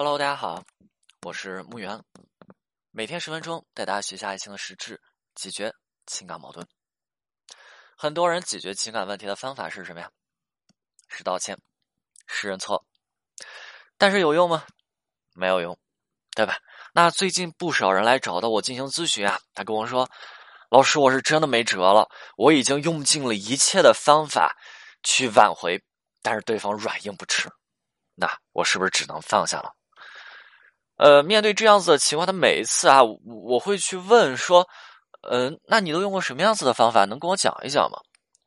Hello，大家好，我是木源，每天十分钟带大家学习爱情的实质，解决情感矛盾。很多人解决情感问题的方法是什么呀？是道歉，是认错。但是有用吗？没有用，对吧？那最近不少人来找到我进行咨询啊，他跟我说：“老师，我是真的没辙了，我已经用尽了一切的方法去挽回，但是对方软硬不吃，那我是不是只能放下了？”呃，面对这样子的情况，他每一次啊，我我会去问说：“嗯，那你都用过什么样子的方法？能跟我讲一讲吗？”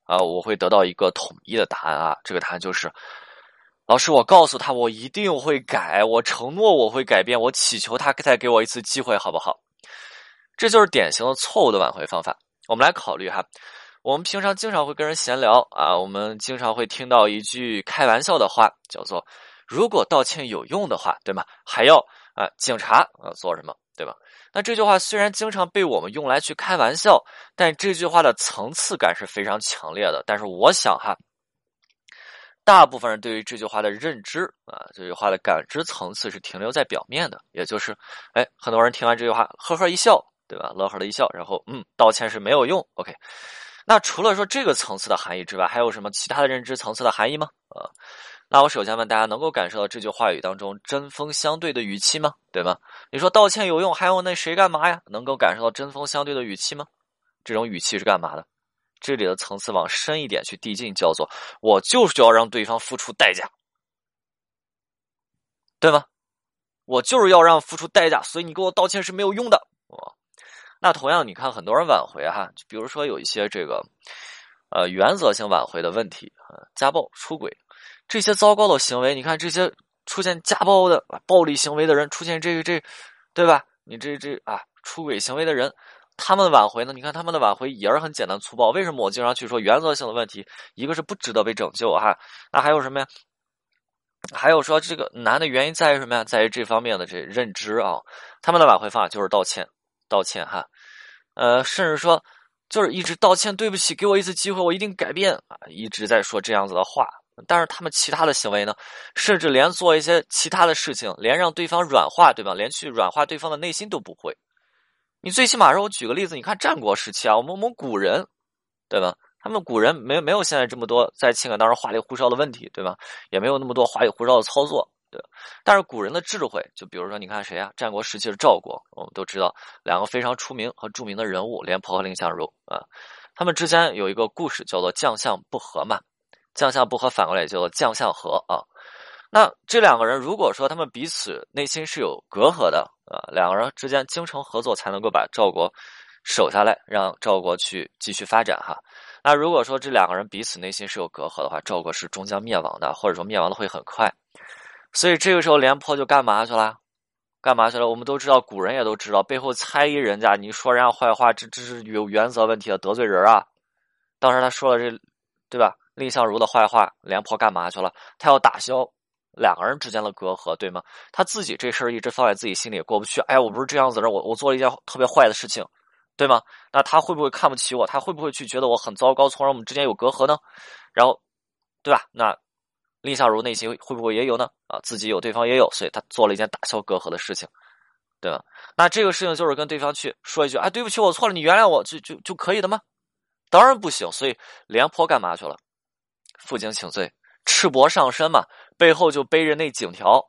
啊，我会得到一个统一的答案啊，这个答案就是。老师，我告诉他，我一定会改，我承诺我会改变，我祈求他再给我一次机会，好不好？这就是典型的错误的挽回方法。我们来考虑哈，我们平常经常会跟人闲聊啊，我们经常会听到一句开玩笑的话，叫做“如果道歉有用的话，对吗？还要啊，警察啊做什么，对吧？”那这句话虽然经常被我们用来去开玩笑，但这句话的层次感是非常强烈的。但是我想哈。大部分人对于这句话的认知啊，这句话的感知层次是停留在表面的，也就是，哎，很多人听完这句话，呵呵一笑，对吧？乐呵的一笑，然后，嗯，道歉是没有用。OK，那除了说这个层次的含义之外，还有什么其他的认知层次的含义吗？啊，那我首先问大家，能够感受到这句话语当中针锋相对的语气吗？对吗？你说道歉有用，还用那谁干嘛呀？能够感受到针锋相对的语气吗？这种语气是干嘛的？这里的层次往深一点去递进，叫做我就是要让对方付出代价，对吗？我就是要让付出代价，所以你给我道歉是没有用的。哦，那同样，你看很多人挽回哈，就比如说有一些这个呃原则性挽回的问题啊，家暴、出轨这些糟糕的行为，你看这些出现家暴的暴力行为的人，出现这个这，对吧？你这这啊出轨行为的人。他们的挽回呢？你看他们的挽回也是很简单粗暴。为什么我经常去说原则性的问题？一个是不值得被拯救哈，那还有什么呀？还有说这个难的原因在于什么呀？在于这方面的这认知啊。他们的挽回方法就是道歉，道歉哈。呃，甚至说就是一直道歉，对不起，给我一次机会，我一定改变啊，一直在说这样子的话。但是他们其他的行为呢？甚至连做一些其他的事情，连让对方软化，对吧？连去软化对方的内心都不会。你最起码是我举个例子，你看战国时期啊，我们我们古人，对吧？他们古人没没有现在这么多在情感当中花里胡哨的问题，对吧？也没有那么多花里胡哨的操作，对。但是古人的智慧，就比如说你看谁啊？战国时期的赵国，我们都知道两个非常出名和著名的人物廉颇和蔺相如啊，他们之间有一个故事叫做将相不和嘛，将相不和反过来也叫做将相和啊。那这两个人，如果说他们彼此内心是有隔阂的啊，两个人之间精诚合作，才能够把赵国守下来，让赵国去继续发展哈。那如果说这两个人彼此内心是有隔阂的话，赵国是终将灭亡的，或者说灭亡的会很快。所以这个时候廉颇就干嘛去了？干嘛去了？我们都知道，古人也都知道，背后猜疑人家，你说人家坏话，这这是有原则问题的，得罪人啊。当时他说了这，对吧？蔺相如的坏话，廉颇干嘛去了？他要打消。两个人之间的隔阂，对吗？他自己这事儿一直放在自己心里过不去。哎，我不是这样子的，我我做了一件特别坏的事情，对吗？那他会不会看不起我？他会不会去觉得我很糟糕，从而我们之间有隔阂呢？然后，对吧？那蔺相如内心会不会也有呢？啊，自己有，对方也有，所以他做了一件打消隔阂的事情，对吧？那这个事情就是跟对方去说一句：“哎，对不起，我错了，你原谅我，就就就可以的吗？”当然不行。所以廉颇干嘛去了？负荆请罪。赤膊上身嘛，背后就背着那锦条，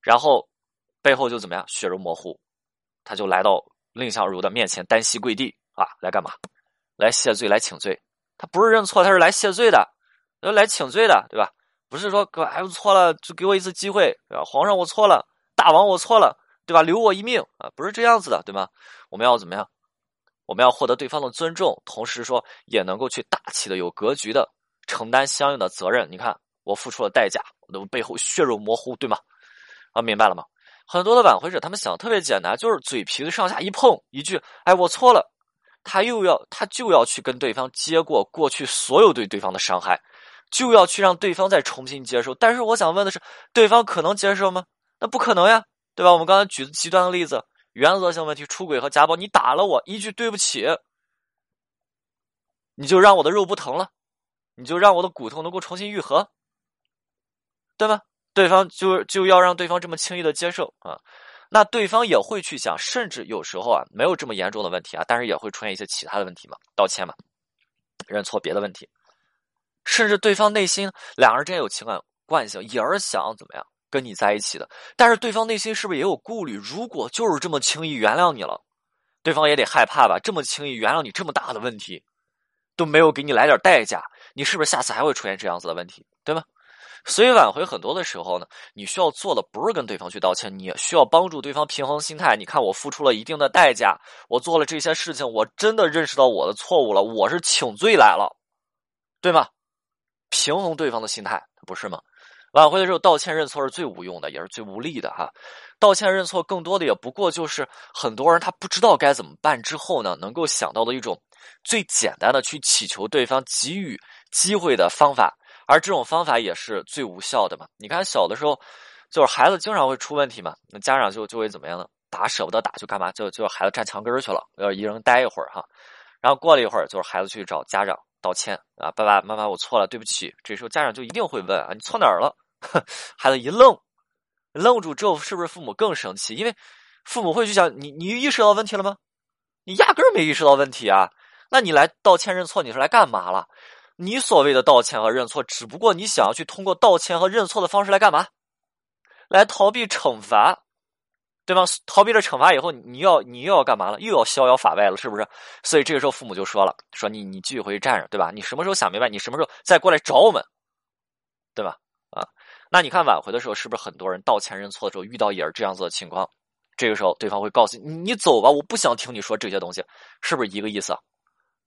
然后背后就怎么样，血肉模糊，他就来到蔺相如的面前，单膝跪地啊，来干嘛？来谢罪，来请罪。他不是认错，他是来谢罪的，要来请罪的，对吧？不是说哥，哎，我错了，就给我一次机会，对吧？皇上，我错了，大王，我错了，对吧？留我一命啊，不是这样子的，对吗？我们要怎么样？我们要获得对方的尊重，同时说也能够去大气的、有格局的。承担相应的责任，你看我付出了代价，我的背后血肉模糊，对吗？啊，明白了吗？很多的挽回者，他们想特别简单，就是嘴皮子上下一碰，一句“哎，我错了”，他又要他就要去跟对方接过过去所有对对方的伤害，就要去让对方再重新接受。但是我想问的是，对方可能接受吗？那不可能呀，对吧？我们刚才举的极端的例子，原则性问题，出轨和家暴，你打了我一句对不起，你就让我的肉不疼了。你就让我的骨头能够重新愈合，对吗？对方就就要让对方这么轻易的接受啊，那对方也会去想，甚至有时候啊，没有这么严重的问题啊，但是也会出现一些其他的问题嘛，道歉嘛，认错别的问题，甚至对方内心两人之间有情感惯性，也是想怎么样跟你在一起的，但是对方内心是不是也有顾虑？如果就是这么轻易原谅你了，对方也得害怕吧？这么轻易原谅你这么大的问题，都没有给你来点代价，你是不是下次还会出现这样子的问题？对吧？所以挽回很多的时候呢，你需要做的不是跟对方去道歉，你需要帮助对方平衡心态。你看，我付出了一定的代价，我做了这些事情，我真的认识到我的错误了，我是请罪来了，对吗？平衡对方的心态，不是吗？挽回的时候道歉认错是最无用的，也是最无力的哈。道歉认错更多的也不过就是很多人他不知道该怎么办之后呢，能够想到的一种最简单的去祈求对方给予机会的方法。而这种方法也是最无效的嘛？你看小的时候，就是孩子经常会出问题嘛，那家长就就会怎么样呢？打舍不得打就干嘛？就就孩子站墙根去了，要一人待一会儿哈。然后过了一会儿，就是孩子去找家长道歉啊，爸爸妈妈我错了，对不起。这时候家长就一定会问啊，你错哪儿了？孩子一愣，愣住之后是不是父母更生气？因为父母会去想你，你意识到问题了吗？你压根儿没意识到问题啊？那你来道歉认错，你是来干嘛了？你所谓的道歉和认错，只不过你想要去通过道歉和认错的方式来干嘛？来逃避惩罚，对吗？逃避了惩罚以后，你要你又要干嘛了？又要逍遥法外了，是不是？所以这个时候父母就说了：“说你你继续回去站着，对吧？你什么时候想明白，你什么时候再过来找我们，对吧？”啊，那你看挽回的时候，是不是很多人道歉认错的时候遇到也是这样子的情况？这个时候对方会告诉你：“你走吧，我不想听你说这些东西。”是不是一个意思？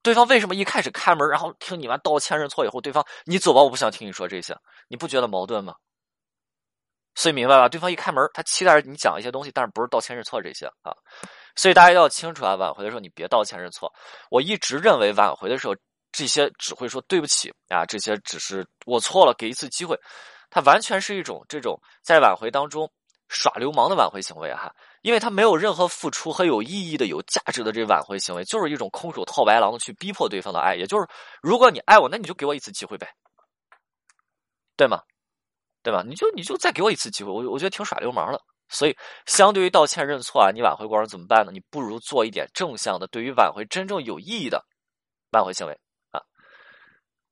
对方为什么一开始开门，然后听你完道歉认错以后，对方你走吧，我不想听你说这些，你不觉得矛盾吗？所以明白吧？对方一开门，他期待着你讲一些东西，但是不是道歉认错这些啊？所以大家要清楚啊，挽回的时候你别道歉认错。我一直认为挽回的时候，这些只会说对不起啊，这些只是我错了，给一次机会，他完全是一种这种在挽回当中。耍流氓的挽回行为哈，因为他没有任何付出和有意义的、有价值的这挽回行为，就是一种空手套白狼的去逼迫对方的爱。也就是，如果你爱我，那你就给我一次机会呗，对吗？对吧？你就你就再给我一次机会，我我觉得挺耍流氓的。所以，相对于道歉认错啊，你挽回过程怎么办呢？你不如做一点正向的，对于挽回真正有意义的挽回行为啊。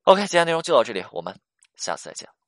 OK，今天内容就到这里，我们下次再见。